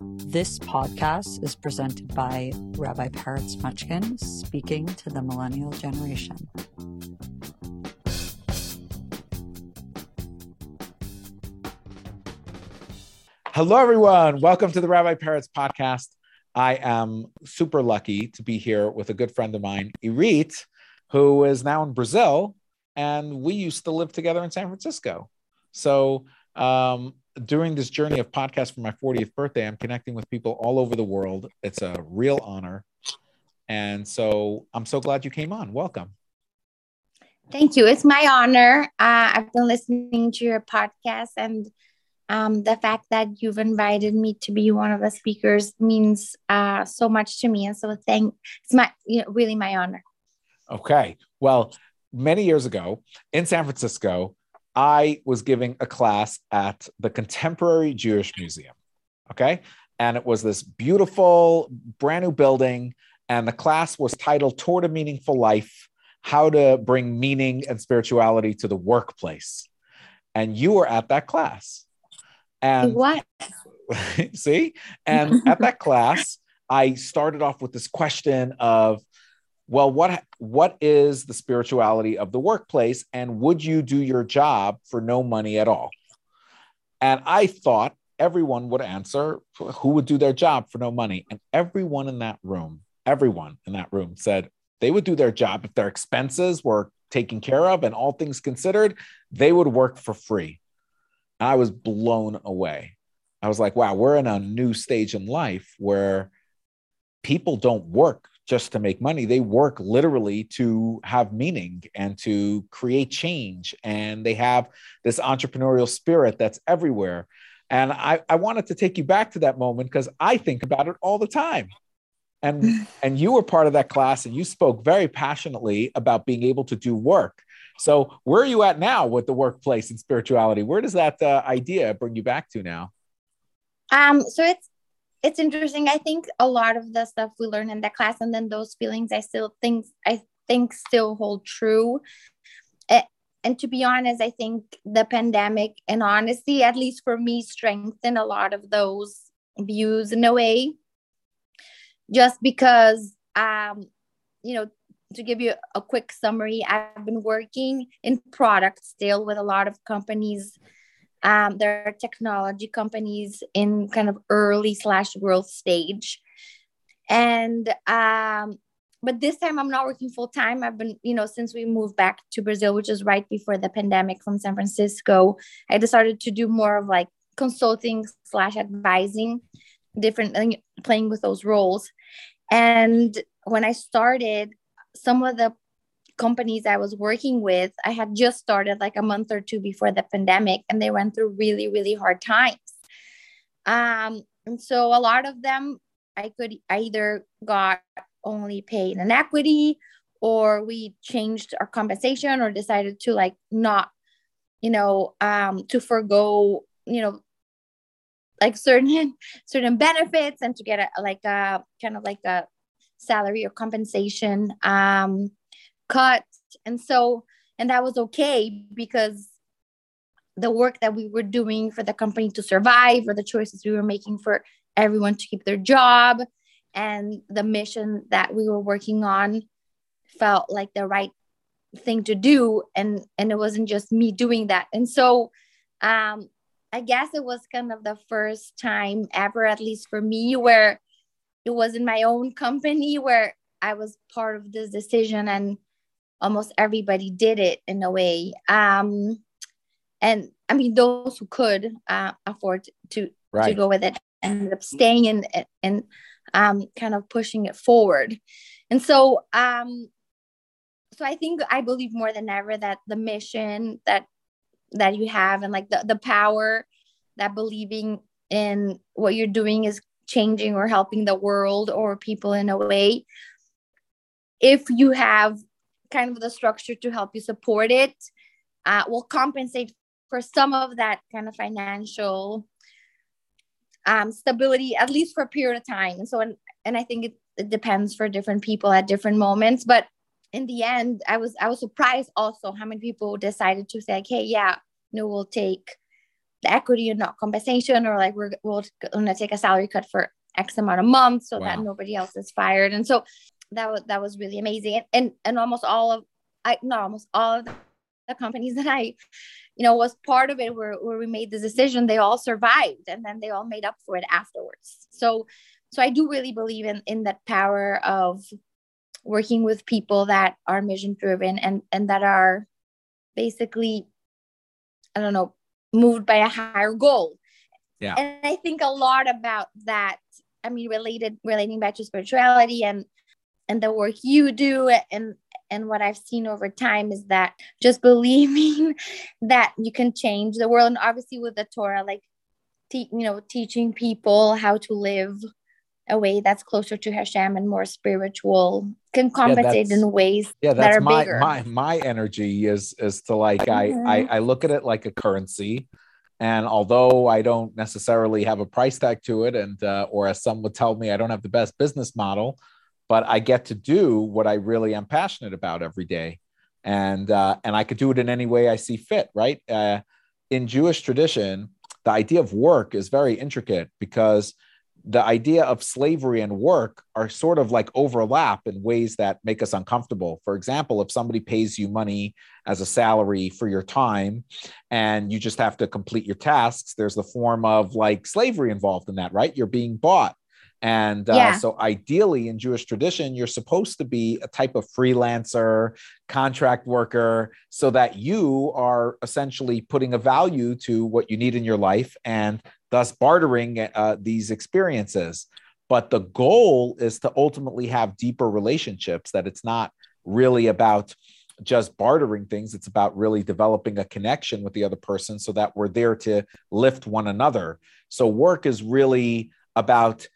This podcast is presented by Rabbi Peretz Mochkin speaking to the millennial generation. Hello, everyone. Welcome to the Rabbi Peretz podcast. I am super lucky to be here with a good friend of mine, Irit, who is now in Brazil, and we used to live together in San Francisco. So, um, during this journey of podcast for my 40th birthday, I'm connecting with people all over the world. It's a real honor. And so I'm so glad you came on. Welcome. Thank you. It's my honor. Uh, I've been listening to your podcast and um, the fact that you've invited me to be one of the speakers means uh, so much to me. And so thank it's my you know, really my honor. Okay. Well, many years ago in San Francisco, I was giving a class at the Contemporary Jewish Museum. Okay. And it was this beautiful, brand new building. And the class was titled Toward a Meaningful Life How to Bring Meaning and Spirituality to the Workplace. And you were at that class. And what? see? And at that class, I started off with this question of, well, what what is the spirituality of the workplace? And would you do your job for no money at all? And I thought everyone would answer who would do their job for no money. And everyone in that room, everyone in that room said they would do their job if their expenses were taken care of and all things considered, they would work for free. I was blown away. I was like, wow, we're in a new stage in life where people don't work just to make money. They work literally to have meaning and to create change. And they have this entrepreneurial spirit that's everywhere. And I, I wanted to take you back to that moment because I think about it all the time. And, and you were part of that class and you spoke very passionately about being able to do work so, where are you at now with the workplace and spirituality? Where does that uh, idea bring you back to now? Um, so it's it's interesting. I think a lot of the stuff we learn in that class, and then those feelings, I still think I think still hold true. And to be honest, I think the pandemic and honesty, at least for me, strengthened a lot of those views in a way. Just because, um, you know, to give you a quick summary, I've been working in product still with a lot of companies. Um, there are technology companies in kind of early slash growth stage. And um, but this time I'm not working full time. I've been, you know, since we moved back to Brazil, which is right before the pandemic from San Francisco, I decided to do more of like consulting slash advising, different playing with those roles. And when I started, some of the companies I was working with, I had just started like a month or two before the pandemic, and they went through really, really hard times. Um, and so a lot of them, I could either got only paid in equity, or we changed our compensation, or decided to like not, you know, um, to forego, you know, like certain certain benefits and to get a like a kind of like a salary or compensation um, cut. And so, and that was okay because the work that we were doing for the company to survive or the choices we were making for everyone to keep their job and the mission that we were working on felt like the right thing to do. And and it wasn't just me doing that. And so um i guess it was kind of the first time ever at least for me where it was in my own company where I was part of this decision. And almost everybody did it in a way. Um, and I mean, those who could uh, afford to, right. to go with it ended up staying and, and um, kind of pushing it forward. And so, um, so I think I believe more than ever that the mission that that you have and like the, the power that believing in what you're doing is changing or helping the world or people in a way if you have kind of the structure to help you support it uh, will compensate for some of that kind of financial um, stability at least for a period of time and so and, and i think it, it depends for different people at different moments but in the end i was i was surprised also how many people decided to say like hey yeah no we'll take the equity and not compensation, or like we're we're gonna take a salary cut for X amount of months so wow. that nobody else is fired. And so that was that was really amazing. And and, and almost all of I not almost all of the companies that I you know was part of it where, where we made this decision they all survived and then they all made up for it afterwards. So so i do really believe in in that power of working with people that are mission driven and and that are basically i don't know moved by a higher goal. Yeah. And i think a lot about that i mean related relating back to spirituality and and the work you do and and what I've seen over time is that just believing that you can change the world. And obviously, with the Torah, like, te- you know, teaching people how to live a way that's closer to Hashem and more spiritual can compensate yeah, in ways yeah that's that are my bigger. my my energy is is to like mm-hmm. I, I i look at it like a currency and although i don't necessarily have a price tag to it and uh, or as some would tell me i don't have the best business model but I get to do what I really am passionate about every day, and uh, and I could do it in any way I see fit. Right? Uh, in Jewish tradition, the idea of work is very intricate because the idea of slavery and work are sort of like overlap in ways that make us uncomfortable. For example, if somebody pays you money as a salary for your time and you just have to complete your tasks, there's the form of like slavery involved in that, right? You're being bought. And uh, yeah. so, ideally, in Jewish tradition, you're supposed to be a type of freelancer, contract worker, so that you are essentially putting a value to what you need in your life and thus bartering uh, these experiences. But the goal is to ultimately have deeper relationships, that it's not really about just bartering things. It's about really developing a connection with the other person so that we're there to lift one another. So, work is really about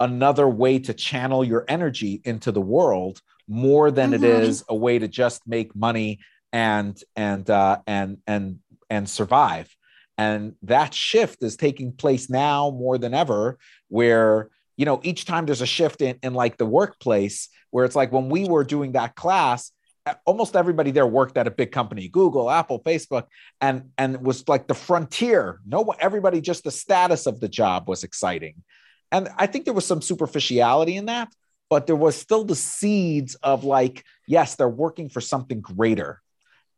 another way to channel your energy into the world more than mm-hmm. it is a way to just make money and and uh, and and and survive. And that shift is taking place now more than ever where you know each time there's a shift in, in like the workplace where it's like when we were doing that class almost everybody there worked at a big company google apple facebook and and was like the frontier. No everybody just the status of the job was exciting and I think there was some superficiality in that, but there was still the seeds of like, yes, they're working for something greater.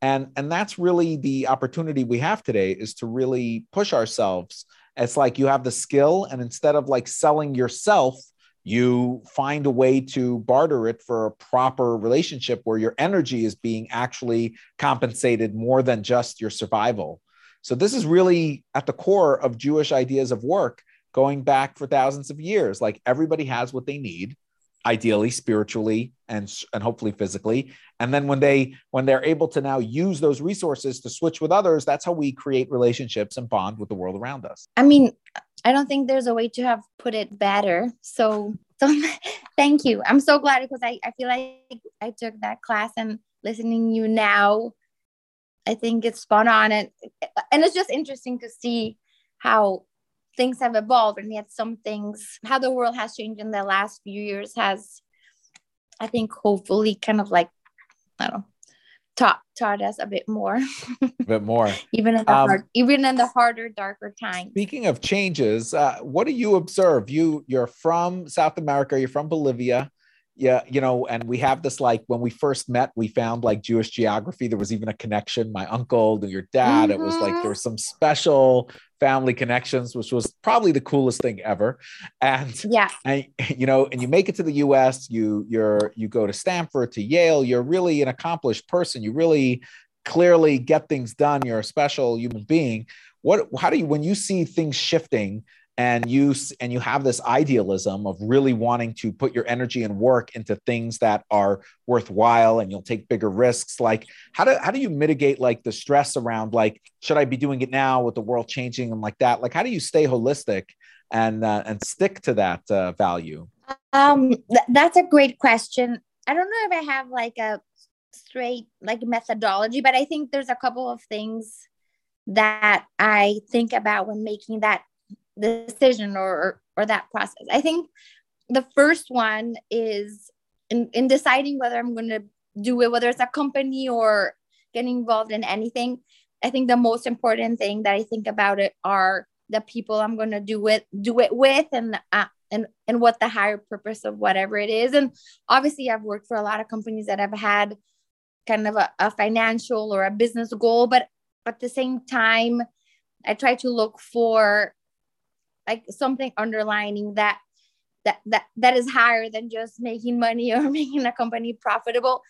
And, and that's really the opportunity we have today is to really push ourselves. It's like you have the skill, and instead of like selling yourself, you find a way to barter it for a proper relationship where your energy is being actually compensated more than just your survival. So, this is really at the core of Jewish ideas of work going back for thousands of years. Like everybody has what they need, ideally spiritually and and hopefully physically. And then when they when they're able to now use those resources to switch with others, that's how we create relationships and bond with the world around us. I mean, I don't think there's a way to have put it better. So so thank you. I'm so glad because I, I feel like I took that class and listening you now I think it's spot on and and it's just interesting to see how things have evolved. And yet some things how the world has changed in the last few years has i think hopefully kind of like i don't know taught taught us a bit more. A bit more. Even in the um, hard, even in the harder darker times. speaking of changes uh, what do you observe? You you're from south america you're from bolivia. Yeah you know and we have this like when we first met we found like jewish geography. There was even a connection. My uncle to your dad mm-hmm. it was like there was some special family connections which was probably the coolest thing ever. And yeah. and you know and you make it to the us you you're you go to stanford to yale you're really an accomplished person. You really clearly get things done. You're a special human being. What how do you when you see things shifting and you and you have this idealism of really wanting to put your energy and work into things that are worthwhile and you'll take bigger risks like how do how do you mitigate like the stress around like should i be doing it now with the world changing and like that? Like how do you stay holistic and uh, and stick to that uh, value? Um th- that's a great question. I don't know if i have like a straight like methodology but i think there's a couple of things that i think about when making that decision or or that process i think the first one is in, in deciding whether i'm going to do it whether it's a company or getting involved in anything I think the most important thing that I think about it are the people I'm going to do it do it with and uh, and and what the higher purpose of whatever it is. And obviously, I've worked for a lot of companies that have had kind of a, a financial or a business goal, but at the same time, I try to look for like something underlining that that that that is higher than just making money or making a company profitable.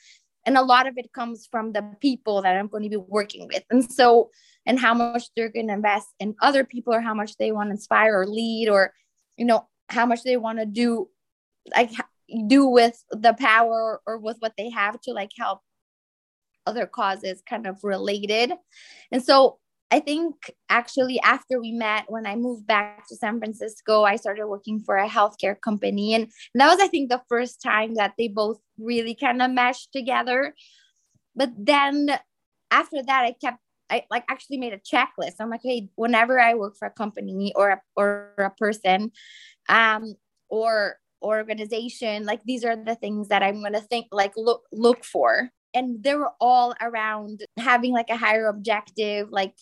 And a lot of it comes from the people that i'm going to be working with. And so and how much they're going to invest in other people or how much they want to inspire or lead or you know how much they want to do like do with the power or with what they have to like help other causes kind of related. And so I think actually after we met, when I moved back to San Francisco, I started working for a healthcare company. And that was, I think, the first time that they both really kind of meshed together. But then after that, I kept, I like actually made a checklist. I'm like, hey, whenever I work for a company or a, or a person um, or organization, like these are the things that I'm going to think, like look, look for. And they were all around having like a higher objective, like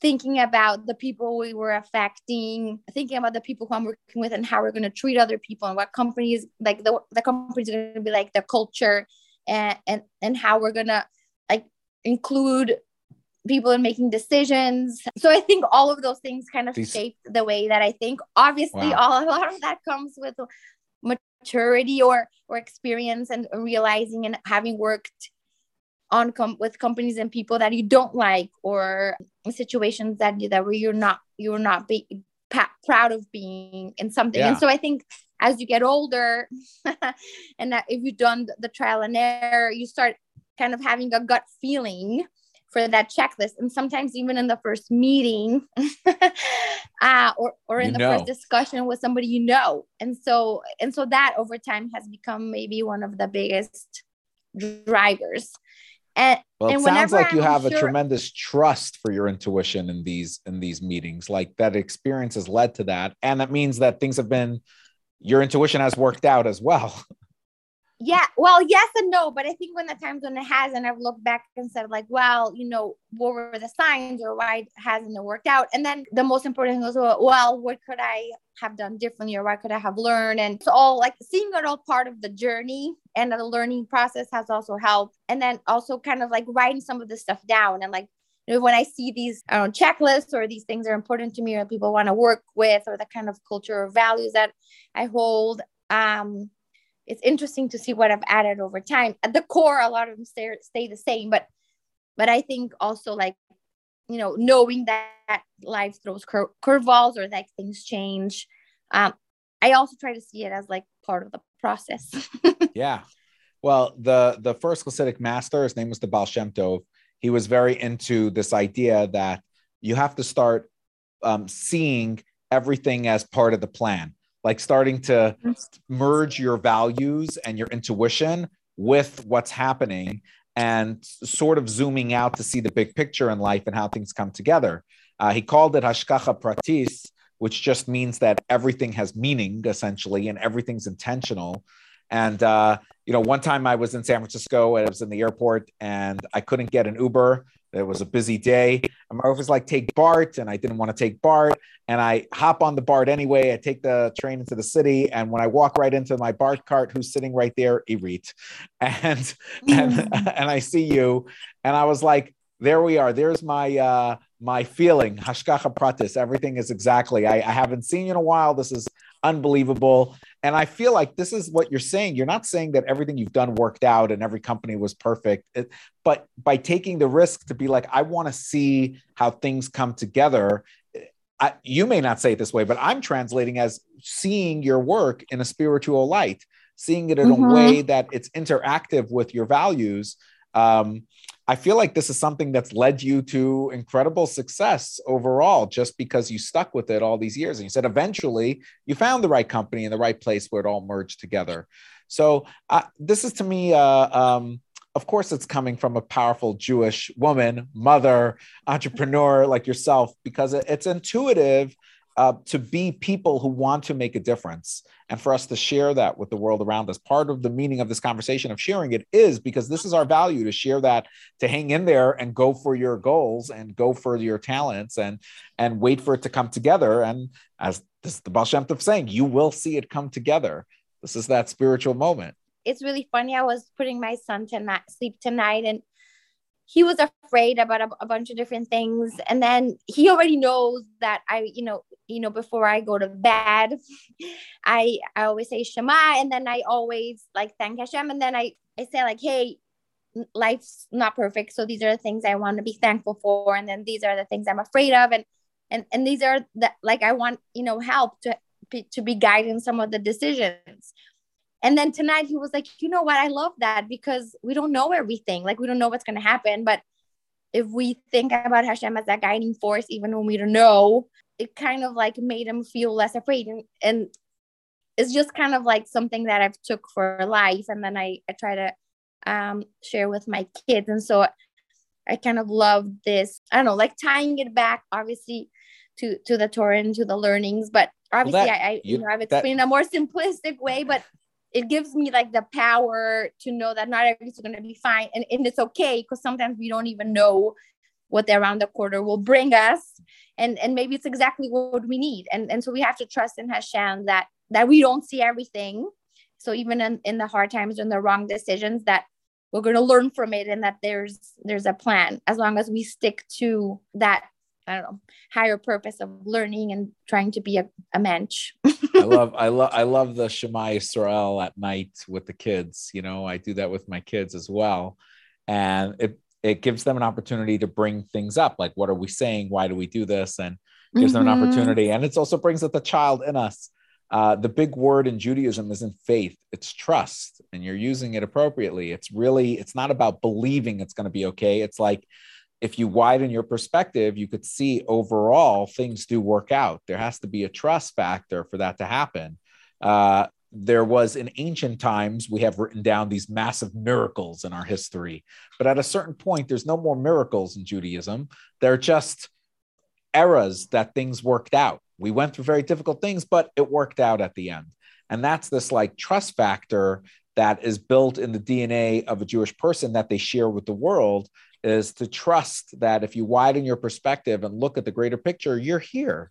thinking about the people we were affecting, thinking about the people who I'm working with and how we're going to treat other people and what companies like the, the companies are going to be like the culture and, and, and how we're going to like include people in making decisions. So I think all of those things kind of These... shaped the way that I think. Obviously, wow. all a lot of that comes with maturity or or experience and realizing and having worked on com- with companies and people that you don't like or situations that that where you're not you're not be pa- proud of being in something yeah. and so i think as you get older and if you've done the trial and error you start kind of having a gut feeling for that checklist and sometimes even in the first meeting uh, or, or in you the know. first discussion with somebody you know and so and so that over time has become maybe one of the biggest drivers and, well, it sounds like you have sure, a tremendous trust for your intuition in these in these meetings. Like that experience has led to that, and that means that things have been your intuition has worked out as well. yeah well yes and no but i think when the times when it hasn't i've looked back and said like well you know what were the signs or why hasn't it worked out? And then the most important thing was well what could i have done differently or what could i have learned? And it's all like seeing it all part of the journey and the learning process has also helped. And then also kind of like writing some of the stuff down and like when I see these know, checklists or these things are important to me or people want to work with or the kind of culture or values that I hold, um, it's interesting to see what I've added over time. At the core, a lot of them stay, stay the same, but but I think also like you know knowing that life throws cur- curveballs or like things change. Um, I also try to see it as like part of the process. yeah. Well, the the first Hasidic master, his name was the Baal Shem Tov. He was very into this idea that you have to start um, seeing everything as part of the plan like starting to merge your values and your intuition with what's happening and sort of zooming out to see the big picture in life and how things come together. Uh, he called it hashgacha pratis, which just means that everything has meaning essentially and everything's intentional. And uh, you know, one time I was in San Francisco and I was in the airport and I couldn't get an Uber. It was a busy day. And my wife was like, take BART. And I didn't want to take BART. And I hop on the BART anyway. I take the train into the city. And when I walk right into my BART cart, who's sitting right there, Irit. And, and, and I see you. And I was like, there we are. There's my uh, my feeling. Hashgacha pratis. Everything is exactly. I, I haven't seen you in a while. This is unbelievable. And I feel like this is what you're saying. You're not saying that everything you've done worked out and every company was perfect, it, but by taking the risk to be like, I want to see how things come together. I, you may not say it this way, but I'm translating as seeing your work in a spiritual light, seeing it in mm-hmm. a way that it's interactive with your values. Um, I feel like this is something that's led you to incredible success overall, just because you stuck with it all these years. And you said eventually you found the right company in the right place where it all merged together. So uh, this is to me, uh, um, of course, it's coming from a powerful Jewish woman, mother, entrepreneur like yourself, because it's intuitive uh, to be people who want to make a difference and for us to share that with the world around us. Part of the meaning of this conversation of sharing it is because this is our value to share that, to hang in there and go for your goals and go for your talents and and wait for it to come together. And as this the Baal Shem Tov saying, you will see it come together. This is that spiritual moment. It's really funny. I was putting my son to sleep tonight and he was afraid about a, a, bunch of different things. And then he already knows that i you know you know before i go to bed i i always say shema and then i always like thank hashem. And then i i say like hey life's not perfect. So these are the things i want to be thankful for. And then these are the things i'm afraid of. And and and these are the like i want you know help to to be guiding some of the decisions and then tonight he was like, you know what? I love that because we don't know everything. Like we don't know what's going to happen. But if we think about Hashem as that guiding force, even when we don't know, it kind of like made him feel less afraid. And, and it's just kind of like something that I've took for life. And then I, I try to um, share with my kids. And so I kind of love this, I don't know, like tying it back, obviously, to, to the Torah and to the learnings. But obviously, well, that, I, I, you, you know, I've explained that, in a more simplistic way, but it gives me like the power to know that not everything's going to be fine and, and it's okay because sometimes we don't even know what the around the corner will bring us and and maybe it's exactly what we need and and so we have to trust in Hashem that that we don't see everything. So even in, in the hard times and the wrong decisions that we're going to learn from it and that there's there's a plan as long as we stick to that I don't know, higher purpose of learning and trying to be a, a mensch. I love, I love, I love the Shema Yisrael at night with the kids. You know, I do that with my kids as well. And it, it gives them an opportunity to bring things up. Like, what are we saying? Why do we do this? And gives mm-hmm. them an mm-hmm. opportunity. And it also brings up the child in us. Uh, the big word in Judaism isn't faith, it's trust, and you're using it appropriately. It's really, it's not about believing it's going to be okay. It's like, if you widen your perspective, you could see overall things do work out. There has to be a trust factor for that to happen. Uh, there was in ancient times, we have written down these massive miracles in our history. But at a certain point, there's no more miracles in Judaism. They're just eras that things worked out. We went through very difficult things, but it worked out at the end. And that's this like trust factor that is built in the DNA of a Jewish person that they share with the world is to trust that if you widen your perspective and look at the greater picture, you're here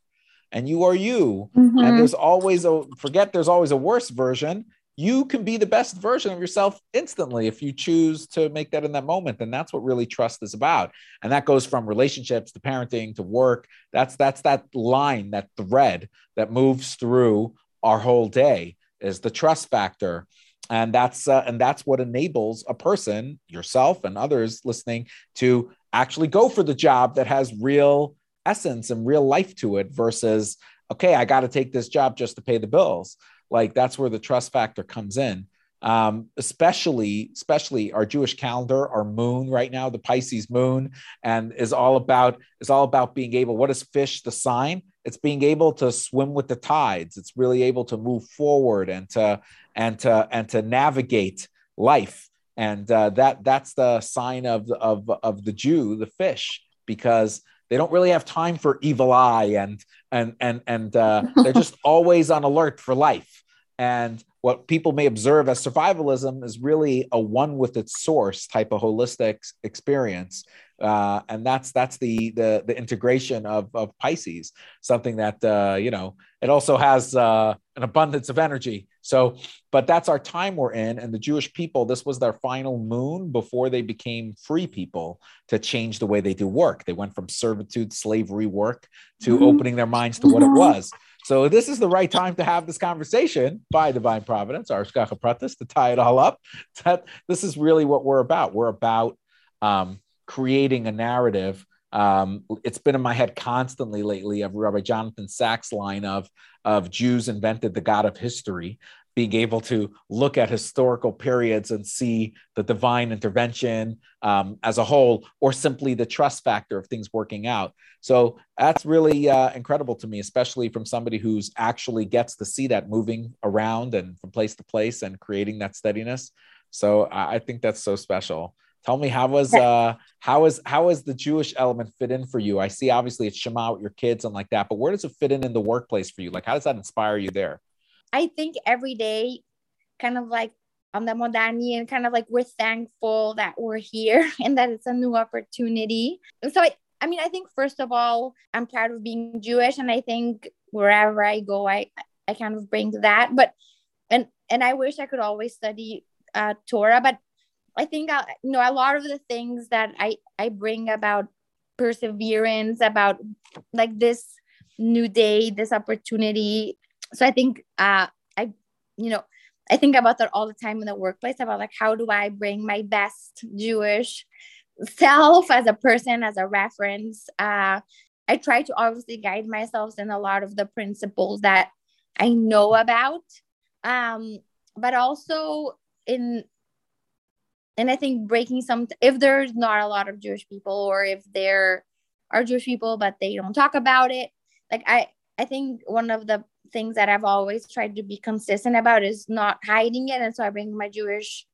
and you are you. Mm-hmm. And there's always a forget there's always a worse version. You can be the best version of yourself instantly if you choose to make that in that moment. And that's what really trust is about. And that goes from relationships to parenting to work. That's that's that line, that thread that moves through our whole day is the trust factor and that's uh, and that's what enables a person yourself and others listening to actually go for the job that has real essence and real life to it versus okay i got to take this job just to pay the bills. Like that's where the trust factor comes in um, especially especially our jewish calendar our moon right now the pisces moon and is all about is all about being able what is fish the sign? It's being able to swim with the tides. It's really able to move forward and to and to and to navigate life. And uh, that that's the sign of of of the Jew the fish because they don't really have time for evil eye and and and and uh, they're just always on alert for life. And what people may observe as survivalism is really a one with its source type of holistic experience uh, and that's that's the, the the integration of of pisces something that uh, you know it also has uh, an abundance of energy so, but that's our time we're in. And the Jewish people, this was their final moon before they became free people to change the way they do work. They went from servitude, slavery work to mm-hmm. opening their minds to what it was. So this is the right time to have this conversation by divine providence, our Pratis, to tie it all up. That this is really what we're about. We're about um, creating a narrative um, it's been in my head constantly lately of Rabbi Jonathan Sacks' line of, of Jews invented the God of history, being able to look at historical periods and see the divine intervention um, as a whole, or simply the trust factor of things working out. So that's really uh, incredible to me, especially from somebody who's actually gets to see that moving around and from place to place and creating that steadiness. So I think that's so special Tell me how was uh how is how is the Jewish element fit in for you? I see obviously it's Shema with your kids and like that, but where does it fit in in the workplace for you? Like how does that inspire you there? I think every day, kind of like on the Modeh Ani, and kind of like we're thankful that we're here and that it's a new opportunity. So I, I mean, I think first of all, I'm proud of being Jewish, and I think wherever I go, I I kind of bring that. But and and I wish I could always study uh, Torah, but I think I, uh, you know a lot of the things that I I bring about perseverance, about like this new day, this opportunity. So I think uh, I you know I think about that all the time in the workplace about like how do I bring my best Jewish self as a person as a reference. Uh, I try to obviously guide myself in a lot of the principles that I know about, um, but also in and I think breaking some if there's not a lot of Jewish people or if there are Jewish people but they don't talk about it, like I I think one of the things that I've always tried to be consistent about is not hiding it. And so I bring my Jewish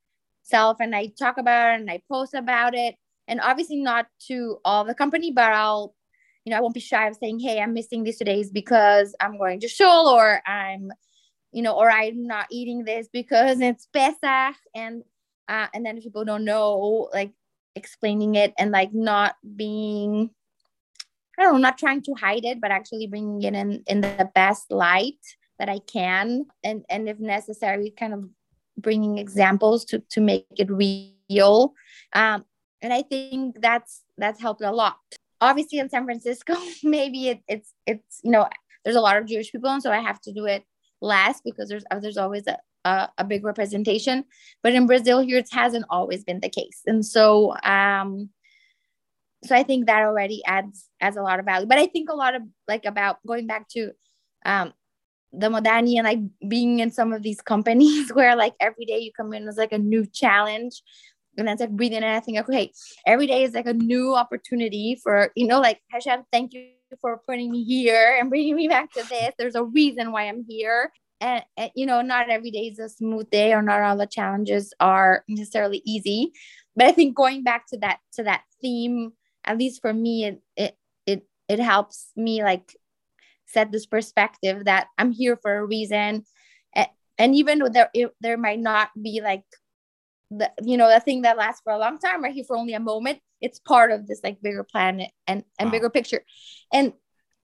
self and I talk about it and I post about it. And obviously not to all the company, but I'll, you know, I won't be shy of saying, hey, I'm missing these days because I'm going to shul or I'm, you know, or I'm not eating this because it's Pesach. And uh, and then if people don't know, like explaining it and like not being I don't know, not trying to hide it, but actually bringing it in in the best light that I can, and and if necessary, kind of bringing examples to to make it real. Um, and I think that's that's helped a lot. Obviously, in San Francisco, maybe it, it's it's you know there's a lot of Jewish people, and so I have to do it less because there's there's always a a, a big representation. But in Brazil here, it hasn't always been the case, and so um, so I think that already adds adds a lot of value. But I think a lot of like about going back to um the Modeh Ani and like being in some of these companies where like every day you come in as like a new challenge. And that's like breathing in I think, okay, every day is like a new opportunity for, you know, like Hashem, thank you for putting me here and bringing me back to this. There's a reason why I'm here. And, and, you know not every day is a smooth day or not all the challenges are necessarily easy but i think going back to that to that theme at least for me it it it, it helps me like set this perspective that i'm here for a reason. And, and even though there it, there might not be like the you know the thing that lasts for a long time or here for only a moment it's part of this like bigger planet and and wow. bigger picture. And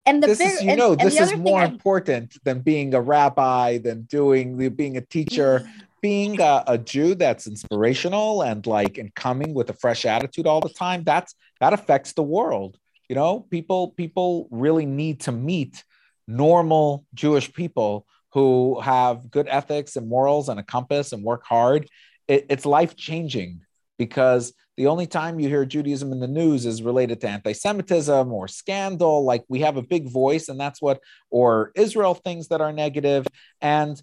and the this is, you know this is more important than being a rabbi than doing being a teacher. Being a, a, Jew that's inspirational and like and coming with a fresh attitude all the time, that's that affects the world. You know, people people really need to meet normal Jewish people who have good ethics and morals and a compass and work hard. It, it's life changing because the only time you hear Judaism in the news is related to anti-Semitism or scandal. Like we have a big voice, and that's what, or Israel things that are negative, and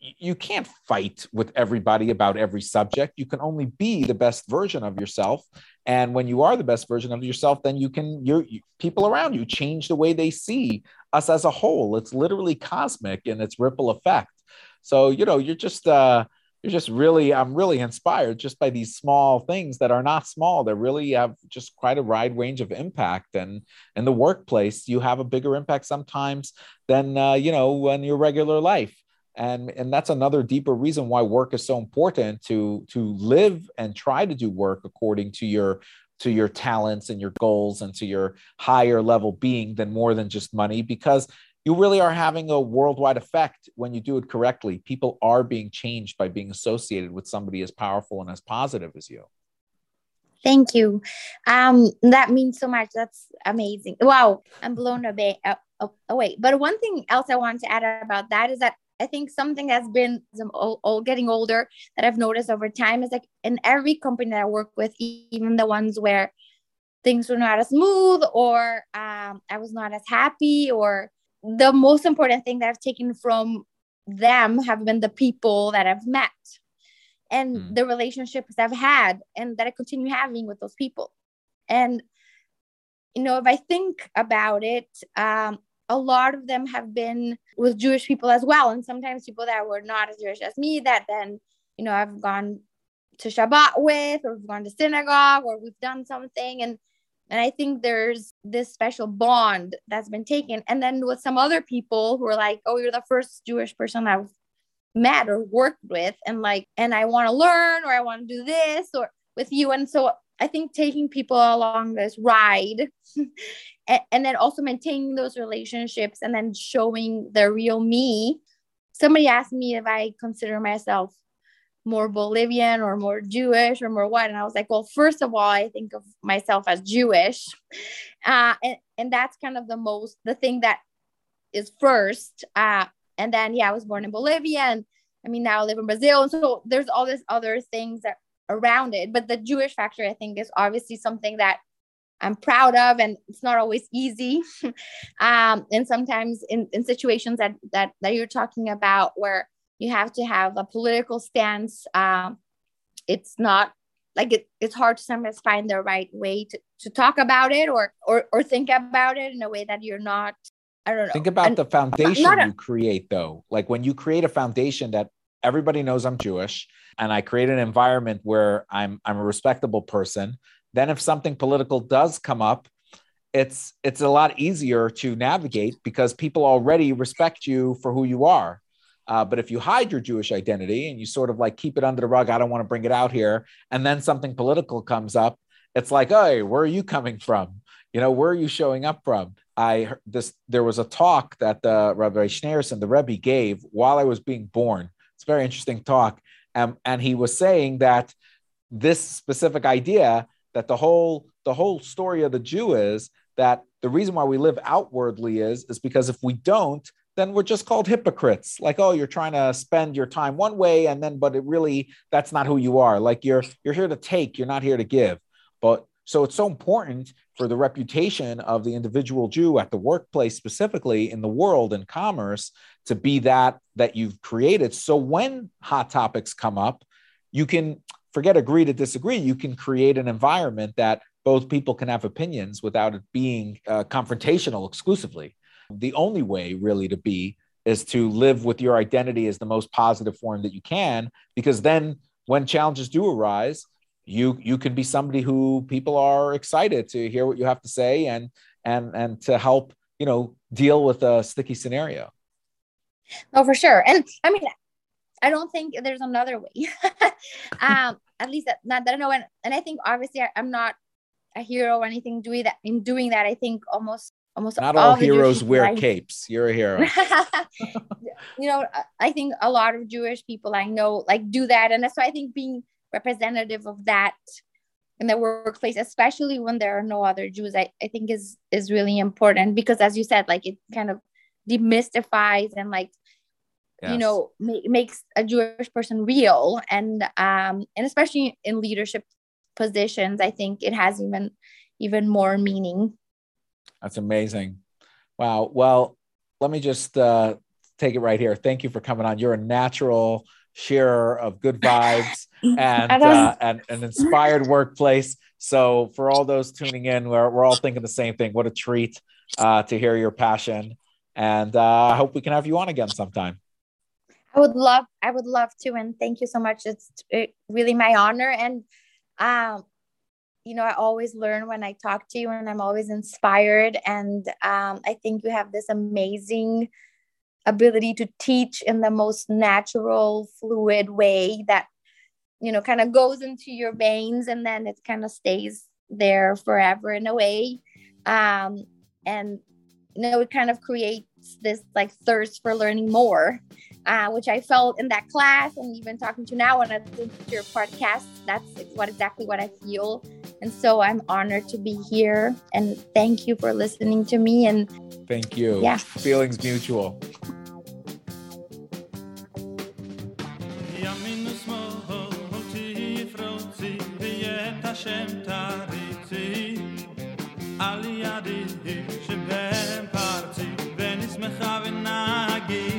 you can't fight with everybody about every subject. You can only be the best version of yourself. And when you are the best version of yourself, then you can, your you, people around you change the way they see us as a whole. It's literally cosmic in its ripple effect. So, you know, you're just, uh, you're just really, I'm really inspired just by these small things that are not small. They really have just quite a wide range of impact. And in the workplace, you have a bigger impact sometimes than, uh, you know, in your regular life and and that's another deeper reason why work is so important to to live and try to do work according to your to your talents and your goals and to your higher level being than more than just money because you really are having a worldwide effect when you do it correctly. People are being changed by being associated with somebody as powerful and as positive as you. Thank you. Um that means so much. That's amazing. Wow i'm blown away uh, away but one thing else i want to add about that is that I think something that's been all, all getting older that I've noticed over time is like in every company that I work with, even the ones where things were not as smooth or um, I was not as happy, or the most important thing that I've taken from them have been the people that I've met and mm. the relationships I've had and that I continue having with those people. And you know, if I think about it, um, a lot of them have been with Jewish people as well. And sometimes people that were not as Jewish as me that then, you know, I've gone to Shabbat with, or we've gone to synagogue, or we've done something. And and I think there's this special bond that's been taken. And then with some other people who are like, oh, you're the first Jewish person I've met or worked with. And like, and I want to learn or I want to do this or with you. And so I think taking people along this ride and, then also maintaining those relationships and then showing the real me. Somebody asked me if I consider myself more Bolivian or more Jewish or more what? And I was like, well, first of all, I think of myself as Jewish. Uh, and, and that's kind of the most, the thing that is first. Uh, and then, yeah, I was born in Bolivia and I mean, now I live in Brazil. And so there's all these other things that around it. But the Jewish factor, I think, is obviously something that I'm proud of, and it's not always easy. um, and sometimes in, in situations that, that that you're talking about where you have to have a political stance. Um, it's not like it, it's hard to sometimes find the right way to, to talk about it or, or or think about it in a way that you're not I don't know. Think about and, the foundation a, you create though. Like when you create a foundation that everybody knows I'm Jewish and I create an environment where I'm I'm a respectable person, then if something political does come up, it's it's a lot easier to navigate because people already respect you for who you are. Uh, but if you hide your Jewish identity and you sort of like keep it under the rug, I don't want to bring it out here, and then something political comes up, it's like, hey, where are you coming from? You know, where are you showing up from? I this there was a talk that the Rabbi Schneerson, the Rebbe, gave while I was being born. It's a very interesting talk, um, and he was saying that this specific idea that the whole the whole story of the Jew is that the reason why we live outwardly is is because if we don't, then we're just called hypocrites. Like, oh, you're trying to spend your time one way, and then, but it really, that's not who you are. Like, you're you're here to take, you're not here to give. But so it's so important for the reputation of the individual Jew at the workplace, specifically in the world and commerce, to be that that you've created. So when hot topics come up, you can forget agree to disagree. You can create an environment that both people can have opinions without it being uh, confrontational exclusively. The only way really to be is to live with your identity as the most positive form that you can because then when challenges do arise you you can be somebody who people are excited to hear what you have to say and and and to help you know deal with a sticky scenario. Oh for sure. And i mean i don't think there's another way. Um at least that, not that i know. And, and i think obviously I, i'm not a hero or anything doing that in doing that. I think almost almost not all, all heroes wear I, capes. You're a hero. You know i think a lot of jewish people i know like do that. And so i think being representative of that in the workplace especially when there are no other jews i, I think is is really important because as you said like it kind of demystifies and like yes. you know ma- makes a jewish person real and um and especially in leadership positions i think it has even even more meaning that's amazing. Wow. Well, let me just uh, take it right here. Thank you for coming on. You're a natural sharer of good vibes and uh, and an inspired workplace. So for all those tuning in, we're, we're all thinking the same thing. What a treat uh, to hear your passion. And uh, I hope we can have you on again sometime. I would love, I would love to. And thank you so much. It's really my honor. And um, you know, I always learn when I talk to you and I'm always inspired. And um, I think you have this amazing ability to teach in the most natural, fluid way that, you know, kind of goes into your veins and then it kind of stays there forever in a way. Um, and, you know, it kind of creates this like thirst for learning more uh, which I felt in that class and even talking to now when I listen to your podcast. That's what exactly what I feel. And so I'm honored to be here and thank you for listening to me. And thank you. Yeah. Feelings mutual sabe nada aquí.